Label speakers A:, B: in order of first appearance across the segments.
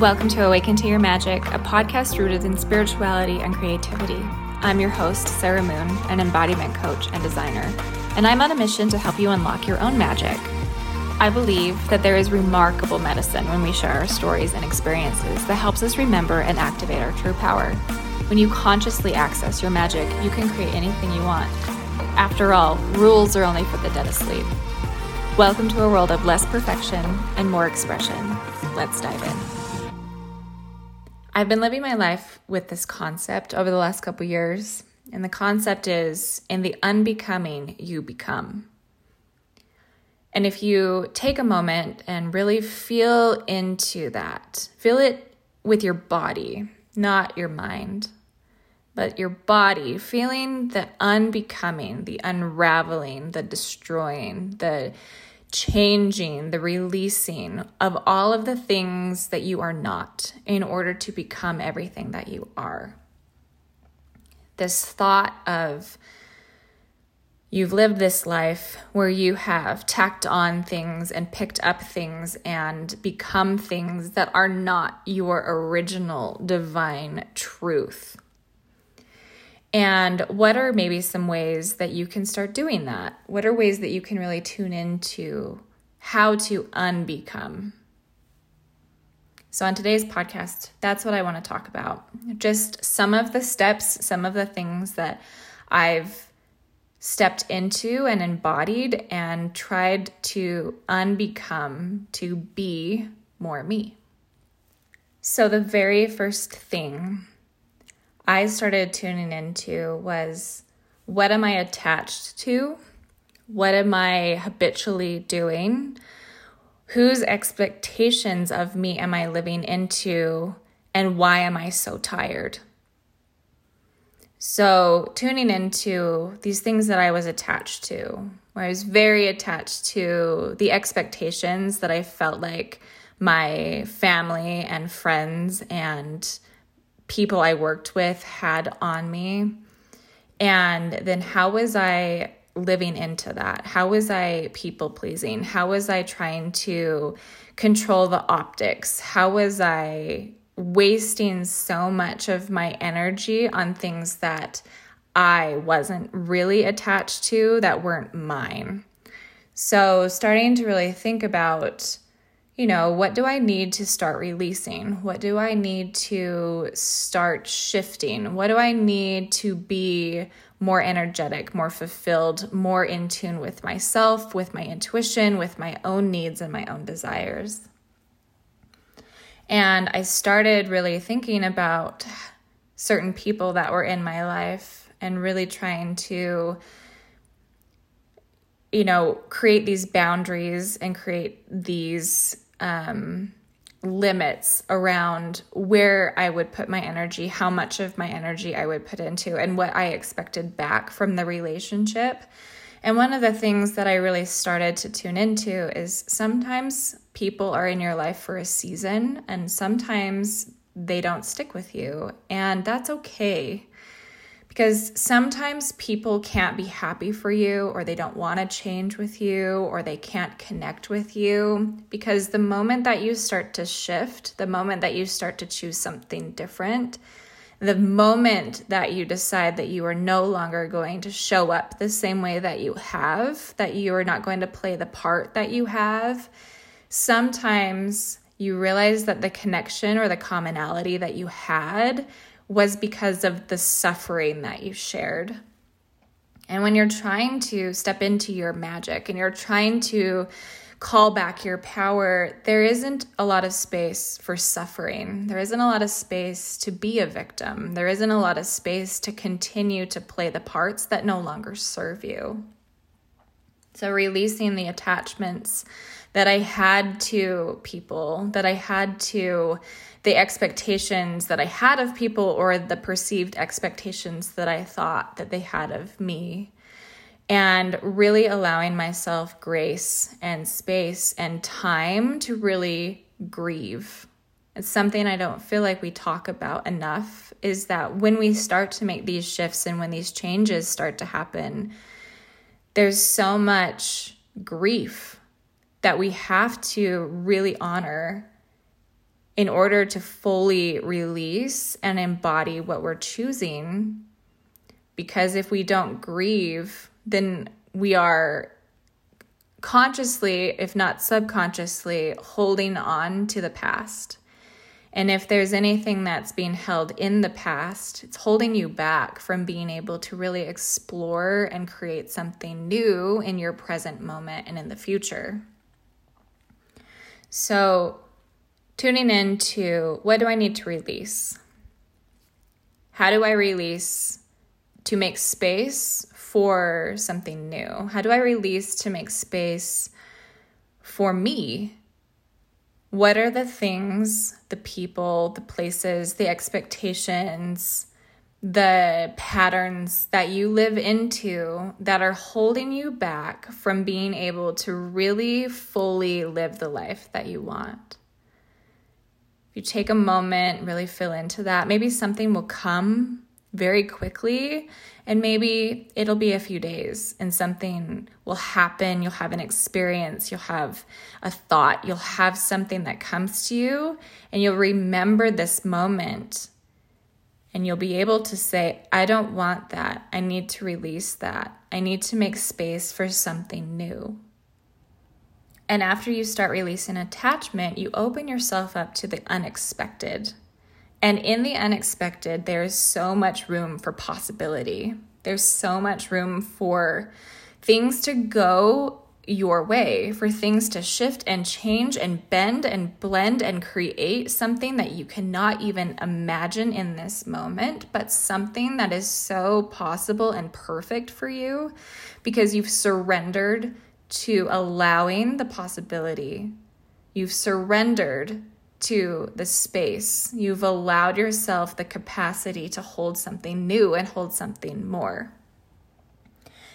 A: Welcome to Awaken to Your Magic, a podcast rooted in spirituality and creativity. I'm your host, Sarah Moon, an embodiment coach and designer, and I'm on a mission to help you unlock your own magic. I believe that there is remarkable medicine when we share our stories and experiences that helps us remember and activate our true power. When you consciously access your magic, you can create anything you want. After all, rules are only for the dead asleep. Welcome to a world of less perfection and more expression. Let's dive in. I've been living my life with this concept over the last couple years, and the concept is in the unbecoming, you become. And if you take a moment and really feel into that, feel it with your body, not your mind, but your body, feeling the unbecoming, the unraveling, the destroying, the changing, the releasing of all of the things that you are not in order to become everything that you are. This thought of you've lived this life where you have tacked on things and picked up things and become things that are not your original divine truth. And what are maybe some ways that you can start doing that? What are ways that you can really tune into how to unbecome? So, on today's podcast, that's what I want to talk about. Just some of the steps, some of the things that I've stepped into and embodied and tried to unbecome to be more me. So, the very first thing I started tuning into was what am I attached to? What am I habitually doing? Whose expectations of me am I living into? And why am I so tired? So, tuning into these things that I was attached to, where I was very attached to the expectations that I felt like my family and friends and people I worked with had on me. And then how was I living into that? How was I people pleasing? How was I trying to control the optics? How was I wasting so much of my energy on things that I wasn't really attached to that weren't mine? So, starting to really think about you know, what do I need to start releasing? What do I need to start shifting? What do I need to be more energetic, more fulfilled, more in tune with myself, with my intuition, with my own needs and my own desires? And I started really thinking about certain people that were in my life and really trying to you know create these boundaries and create these um, limits around where I would put my energy, how much of my energy I would put into, and what I expected back from the relationship. And one of the things that I really started to tune into is sometimes people are in your life for a season, and sometimes they don't stick with you, and that's okay because sometimes people can't be happy for you or they don't want to change with you or they can't connect with you because the moment that you start to shift, the moment that you start to choose something different, the moment that you decide that you are no longer going to show up the same way that you have, that you are not going to play the part that you have, sometimes you realize that the connection or the commonality that you had was because of the suffering that you shared. And when you're trying to step into your magic and you're trying to call back your power, there isn't a lot of space for suffering. There isn't a lot of space to be a victim. There isn't a lot of space to continue to play the parts that no longer serve you. So, releasing the attachments that I had to people, that I had to the expectations that I had of people or the perceived expectations that I thought that they had of me. And really allowing myself grace and space and time to really grieve. It's something I don't feel like we talk about enough is that when we start to make these shifts and when these changes start to happen, there's so much grief that we have to really honor in order to fully release and embody what we're choosing. Because if we don't grieve, then we are consciously, if not subconsciously, holding on to the past. And if there's anything that's being held in the past, it's holding you back from being able to really explore and create something new in your present moment and in the future. So, tuning into what do I need to release? How do I release to make space for something new? How do I release to make space for me? What are the things, the people, the places, the expectations, the patterns that you live into that are holding you back from being able to really fully live the life that you want? You take a moment, really fill into that, maybe something will come very quickly and maybe it'll be a few days and something will happen. You'll have an experience. You'll have a thought. You'll have something that comes to you and you'll remember this moment. And you'll be able to say i don't want that. I need to release that. I need to make space for something new and after you start releasing attachment, you open yourself up to the unexpected. And in the unexpected, there's so much room for possibility. There's so much room for things to go your way, for things to shift and change and bend and blend and create something that you cannot even imagine in this moment, but something that is so possible and perfect for you because you've surrendered to allowing the possibility. You've surrendered to the space. You've allowed yourself the capacity to hold something new and hold something more.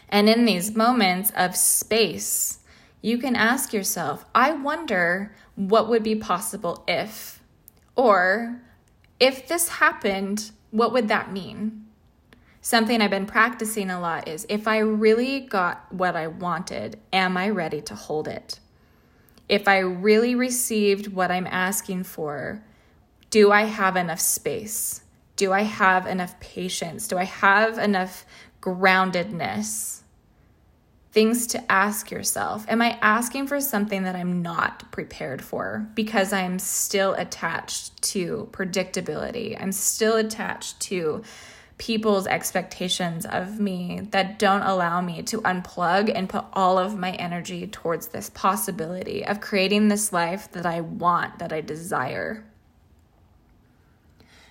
A: And in these moments of space, you can ask yourself, I wonder what would be possible if, or if this happened, what would that mean? Something I've been practicing a lot is if I really got what I wanted, am I ready to hold it? if I really received what I'm asking for, do I have enough space? Do I have enough patience? Do I have enough groundedness? Things to ask yourself. Am I asking for something that I'm not prepared for because I'm still attached to predictability? I'm still attached to people's expectations of me that don't allow me to unplug and put all of my energy towards this possibility of creating this life that I want, that I desire.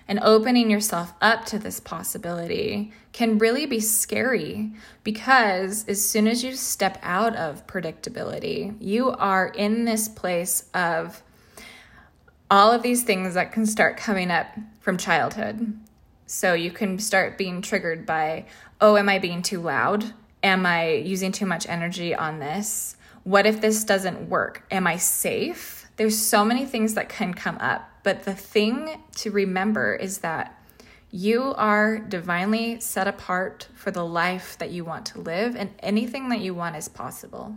A: And opening yourself up to this possibility can really be scary because as soon as you step out of predictability, you are in this place of all of these things that can start coming up from childhood so you can start being triggered by, oh, am I being too loud? Am I using too much energy on this? What if this doesn't work? Am I safe? There's so many things that can come up. But the thing to remember is that you are divinely set apart for the life that you want to live, and anything that you want is possible.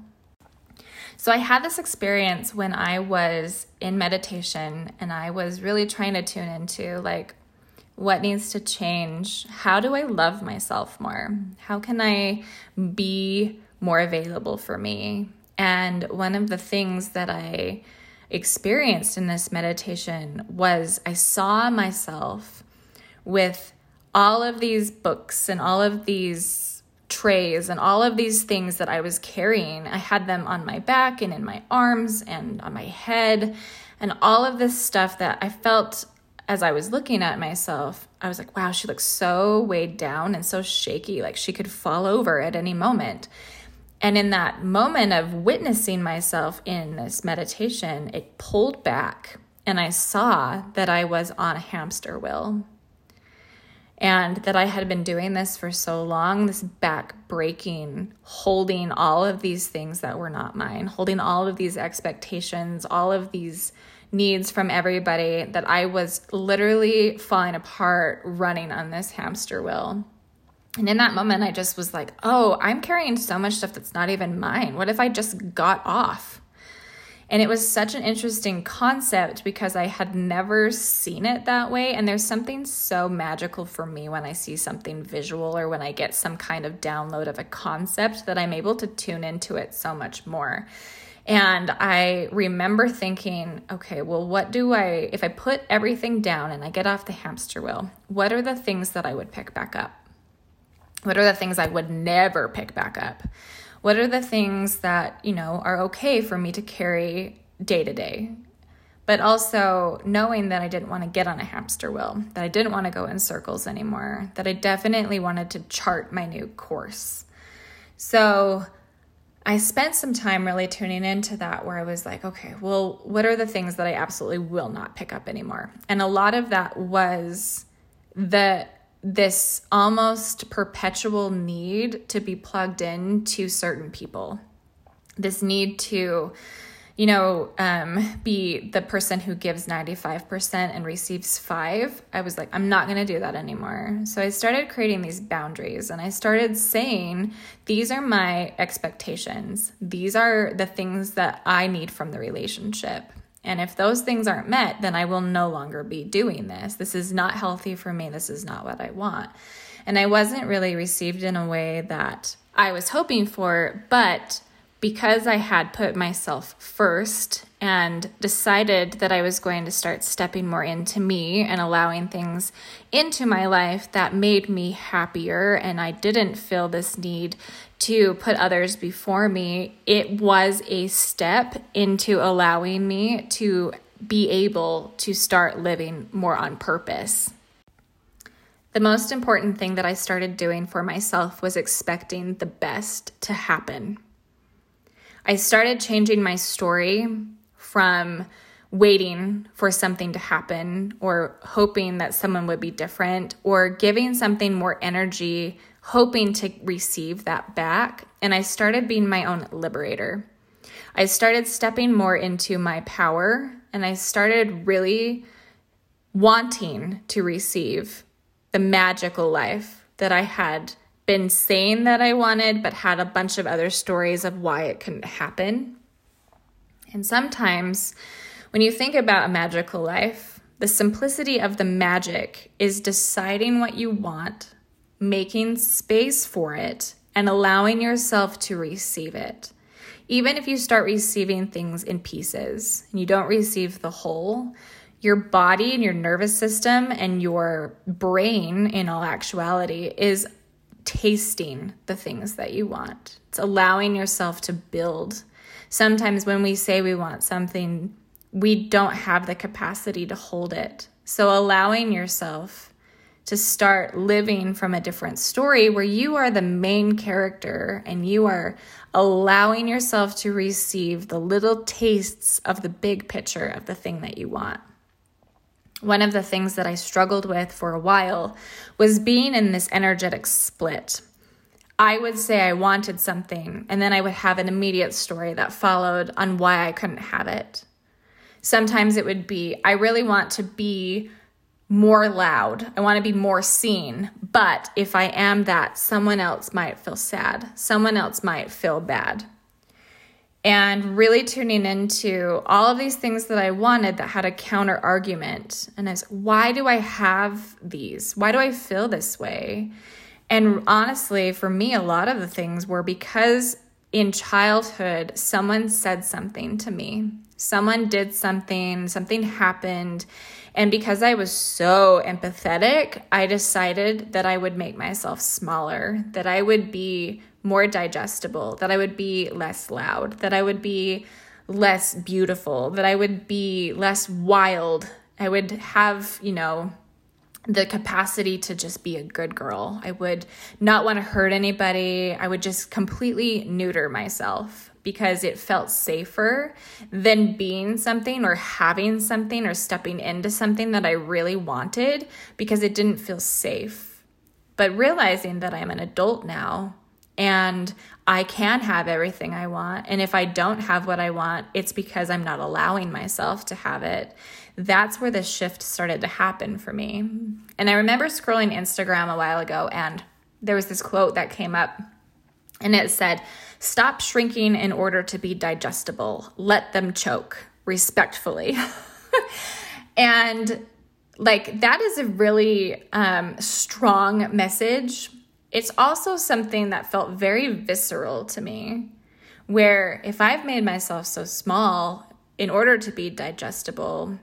A: So, I had this experience when I was in meditation and I was really trying to tune into like, what needs to change? How do I love myself more? How can I be more available for me? And one of the things that I experienced in this meditation was I saw myself with all of these books and all of these trays and all of these things that I was carrying. I had them on my back and in my arms and on my head, and all of this stuff that I felt as I was looking at myself, I was like, wow, she looks so weighed down and so shaky, like she could fall over at any moment. And in that moment of witnessing myself in this meditation, it pulled back and I saw that I was on a hamster wheel and that I had been doing this for so long, this back breaking, holding all of these things that were not mine, holding all of these expectations, all of these needs from everybody that I was literally falling apart running on this hamster wheel. And in that moment, I just was like, oh, I'm carrying so much stuff that's not even mine. What if I just got off? And it was such an interesting concept because I had never seen it that way. And there's something so magical for me when I see something visual or when I get some kind of download of a concept that I'm able to tune into it so much more. And I remember thinking, okay, well, what do I, if I put everything down and I get off the hamster wheel, what are the things that I would pick back up? What are the things I would never pick back up? What are the things that, you know, are okay for me to carry day to day? But also knowing that I didn't want to get on a hamster wheel, that I didn't want to go in circles anymore, that I definitely wanted to chart my new course. So I spent some time really tuning into that where I was like, okay, well, what are the things that I absolutely will not pick up anymore? And a lot of that was the this almost perpetual need to be plugged in to certain people. This need to, you know, um, be the person who gives 95% and receives five. I was like, I'm not going to do that anymore. So I started creating these boundaries and I started saying, these are my expectations. These are the things that I need from the relationship. And if those things aren't met, then I will no longer be doing this. This is not healthy for me. This is not what I want. And I wasn't really received in a way that I was hoping for, but because I had put myself first and decided that I was going to start stepping more into me and allowing things into my life that made me happier, and I didn't feel this need to put others before me, it was a step into allowing me to be able to start living more on purpose. The most important thing that I started doing for myself was expecting the best to happen. I started changing my story from waiting for something to happen or hoping that someone would be different or giving something more energy hoping to receive that back. And I started being my own liberator. I started stepping more into my power and I started really wanting to receive the magical life that I had been saying that I wanted, but had a bunch of other stories of why it couldn't happen. And sometimes when you think about a magical life, the simplicity of the magic is deciding what you want making space for it, and allowing yourself to receive it. Even if you start receiving things in pieces and you don't receive the whole, your body and your nervous system and your brain, in all actuality, is tasting the things that you want. It's allowing yourself to build. Sometimes when we say we want something, we don't have the capacity to hold it. So allowing yourself to start living from a different story where you are the main character and you are allowing yourself to receive the little tastes of the big picture of the thing that you want. One of the things that I struggled with for a while was being in this energetic split. I would say I wanted something, and then I would have an immediate story that followed on why I couldn't have it. Sometimes it would be, I really want to be more loud. I want to be more seen. But if I am that, someone else might feel sad. Someone else might feel bad. And really tuning into all of these things that I wanted that had a counter argument. And as why do I have these? Why do I feel this way? And honestly, for me, a lot of the things were because in childhood, someone said something to me. Someone did something, something happened and because I was so empathetic, I decided that I would make myself smaller, that I would be more digestible, that I would be less loud, that I would be less beautiful, that I would be less wild. I would have, you know, the capacity to just be a good girl. I would not want to hurt anybody. I would just completely neuter myself because it felt safer than being something or having something or stepping into something that I really wanted because it didn't feel safe. But realizing that I'm an adult now and I can have everything I want. And if I don't have what I want, it's because I'm not allowing myself to have it. That's where the shift started to happen for me. And I remember scrolling Instagram a while ago and there was this quote that came up And it said, Stop shrinking in order to be digestible. Let them choke respectfully. and like that is a really um, strong message. It's also something that felt very visceral to me, where if I've made myself so small in order to be digestible,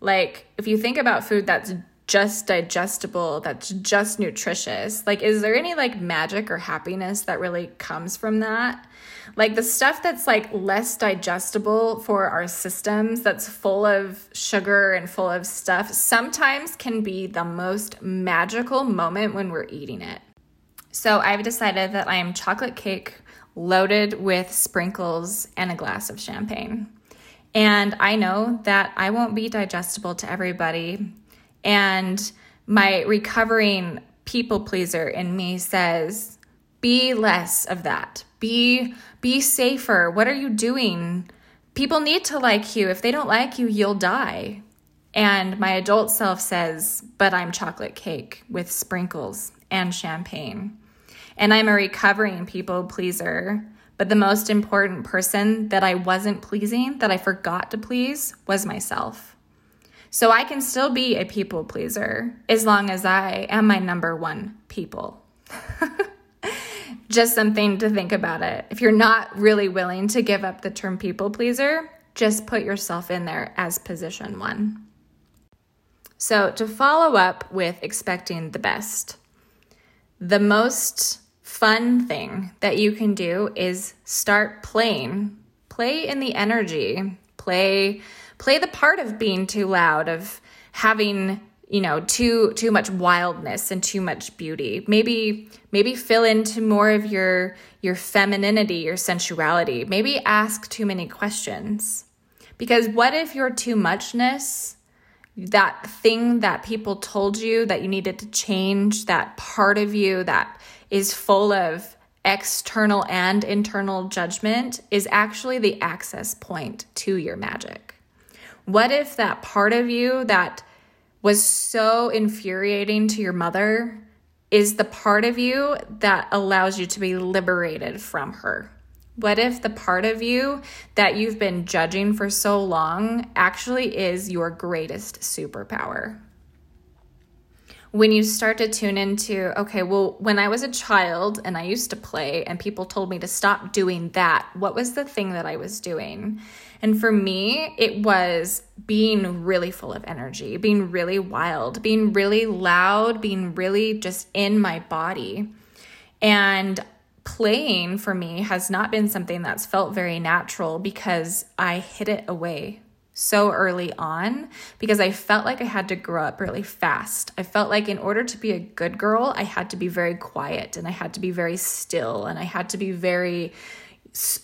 A: like if you think about food that's just digestible, that's just nutritious, like is there any like magic or happiness that really comes from that? Like the stuff that's like less digestible for our systems, that's full of sugar and full of stuff, sometimes can be the most magical moment when we're eating it. So I've decided that I am chocolate cake loaded with sprinkles and a glass of champagne. And I know that I won't be digestible to everybody. And my recovering people pleaser in me says, be less of that. Be be safer. What are you doing? People need to like you. If they don't like you, you'll die. And my adult self says, but I'm chocolate cake with sprinkles and champagne. And I'm a recovering people pleaser. But the most important person that I wasn't pleasing, that I forgot to please, was myself. So I can still be a people pleaser as long as I am my number one people. just something to think about it. If you're not really willing to give up the term people pleaser, just put yourself in there as position one. So, to follow up with expecting the best, the most fun thing that you can do is start playing. Play in the energy. Play play the part of being too loud, of having you know too too much wildness and too much beauty maybe maybe fill into more of your your femininity your sensuality maybe ask too many questions because what if your too muchness that thing that people told you that you needed to change that part of you that is full of external and internal judgment is actually the access point to your magic what if that part of you that was so infuriating to your mother is the part of you that allows you to be liberated from her. What if the part of you that you've been judging for so long actually is your greatest superpower? When you start to tune into, okay, well, when I was a child and I used to play and people told me to stop doing that, what was the thing that I was doing? And for me, it was being really full of energy, being really wild, being really loud, being really just in my body. And playing for me has not been something that's felt very natural because I hid it away so early on because I felt like I had to grow up really fast. I felt like in order to be a good girl, I had to be very quiet and I had to be very still and I had to be very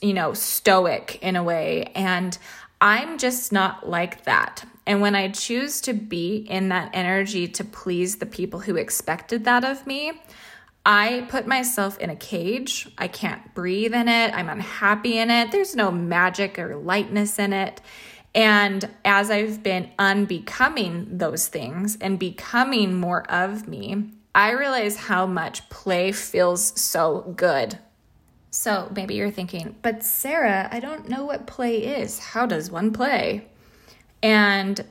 A: you know, stoic in a way. And I'm just not like that. And when I choose to be in that energy to please the people who expected that of me, I put myself in a cage. I can't breathe in it. I'm unhappy in it. There's no magic or lightness in it. And as I've been unbecoming those things and becoming more of me, I realize how much play feels so good so maybe you're thinking, but Sarah, I don't know what play is. How does one play? And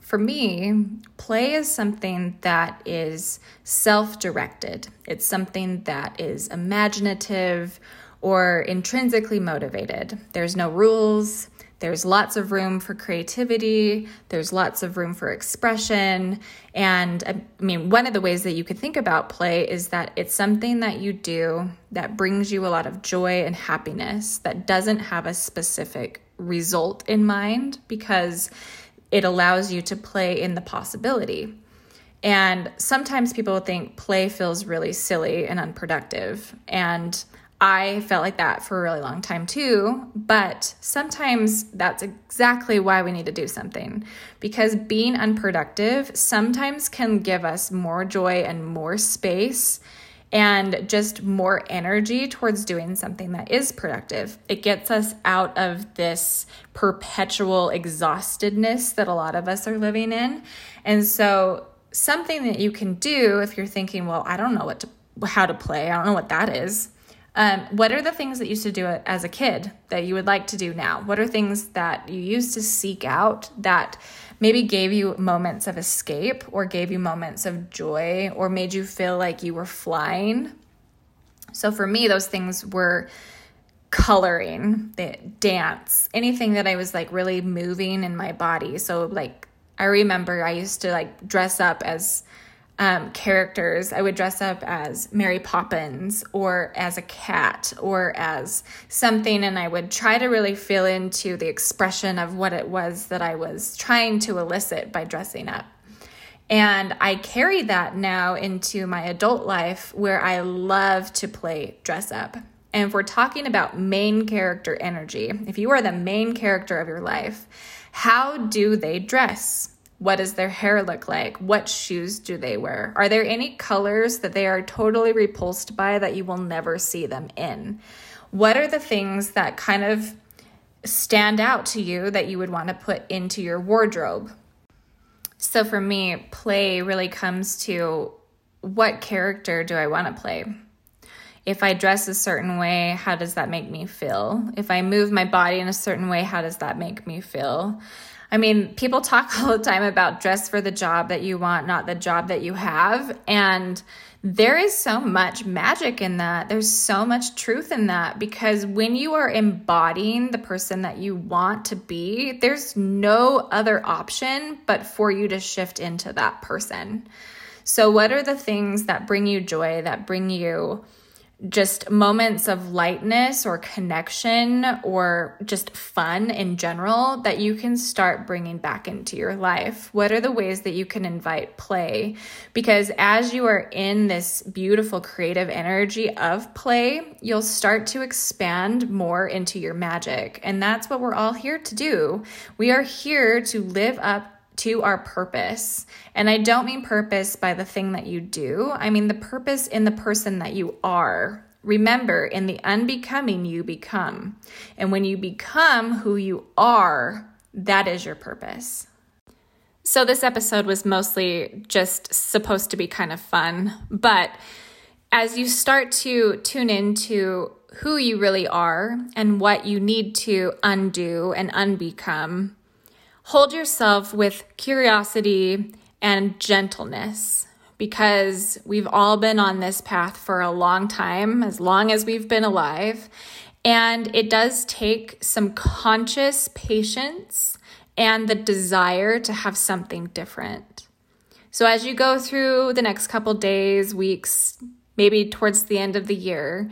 A: for me, play is something that is self directed, it's something that is imaginative or intrinsically motivated. There's no rules. There's lots of room for creativity, there's lots of room for expression. And I mean, one of the ways that you could think about play is that it's something that you do that brings you a lot of joy and happiness that doesn't have a specific result in mind because it allows you to play in the possibility. And sometimes people think play feels really silly and unproductive. And I felt like that for a really long time too, but sometimes that's exactly why we need to do something because being unproductive sometimes can give us more joy and more space and just more energy towards doing something that is productive. It gets us out of this perpetual exhaustedness that a lot of us are living in. And so, something that you can do if you're thinking, well, I don't know what to, how to play, I don't know what that is Um, what are the things that you used to do as a kid that you would like to do now? What are things that you used to seek out that maybe gave you moments of escape or gave you moments of joy or made you feel like you were flying? So for me, those things were coloring, the dance, anything that I was like really moving in my body. So like I remember I used to like dress up as um, characters. I would dress up as Mary Poppins or as a cat or as something, and I would try to really feel into the expression of what it was that I was trying to elicit by dressing up. And I carry that now into my adult life where I love to play dress up. And if we're talking about main character energy, if you are the main character of your life, how do they dress? What does their hair look like? What shoes do they wear? Are there any colors that they are totally repulsed by that you will never see them in? What are the things that kind of stand out to you that you would want to put into your wardrobe? So for me, play really comes to what character do I want to play? If I dress a certain way, how does that make me feel? If I move my body in a certain way, how does that make me feel? I mean, people talk all the time about dress for the job that you want, not the job that you have. And there is so much magic in that. There's so much truth in that because when you are embodying the person that you want to be, there's no other option but for you to shift into that person. So, what are the things that bring you joy, that bring you just moments of lightness or connection or just fun in general that you can start bringing back into your life? What are the ways that you can invite play? Because as you are in this beautiful creative energy of play, you'll start to expand more into your magic. And that's what we're all here to do. We are here to live up to our purpose. And I don't mean purpose by the thing that you do, I mean the purpose in the person that you are. Remember, in the unbecoming, you become. And when you become who you are, that is your purpose. So, this episode was mostly just supposed to be kind of fun. But as you start to tune into who you really are and what you need to undo and unbecome, hold yourself with curiosity and gentleness because we've all been on this path for a long time, as long as we've been alive. And it does take some conscious patience and the desire to have something different. So, as you go through the next couple days, weeks, maybe towards the end of the year,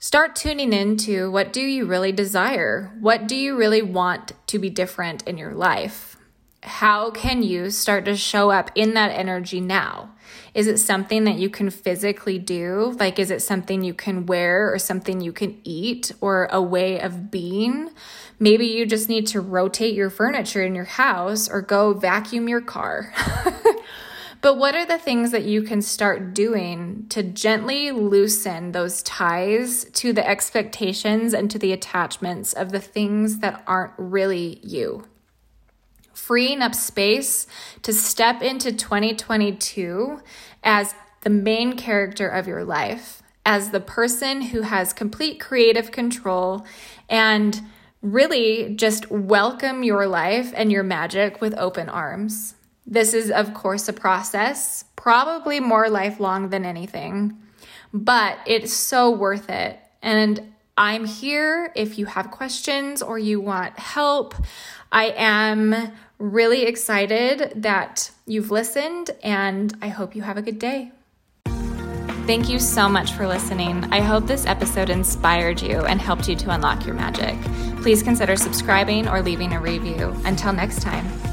A: Start tuning into what do you really desire? What do you really want to be different in your life? How can you start to show up in that energy now? Is it something that you can physically do? Like, is it something you can wear or something you can eat or a way of being? Maybe you just need to rotate your furniture in your house or go vacuum your car. But what are the things that you can start doing to gently loosen those ties to the expectations and to the attachments of the things that aren't really you? Freeing up space to step into 2022 as the main character of your life, as the person who has complete creative control and really just welcome your life and your magic with open arms. This is, of course, a process, probably more lifelong than anything, but it's so worth it. And I'm here if you have questions or you want help. I am really excited that you've listened, and I hope you have a good day. Thank you so much for listening. I hope this episode inspired you and helped you to unlock your magic. Please consider subscribing or leaving a review. Until next time.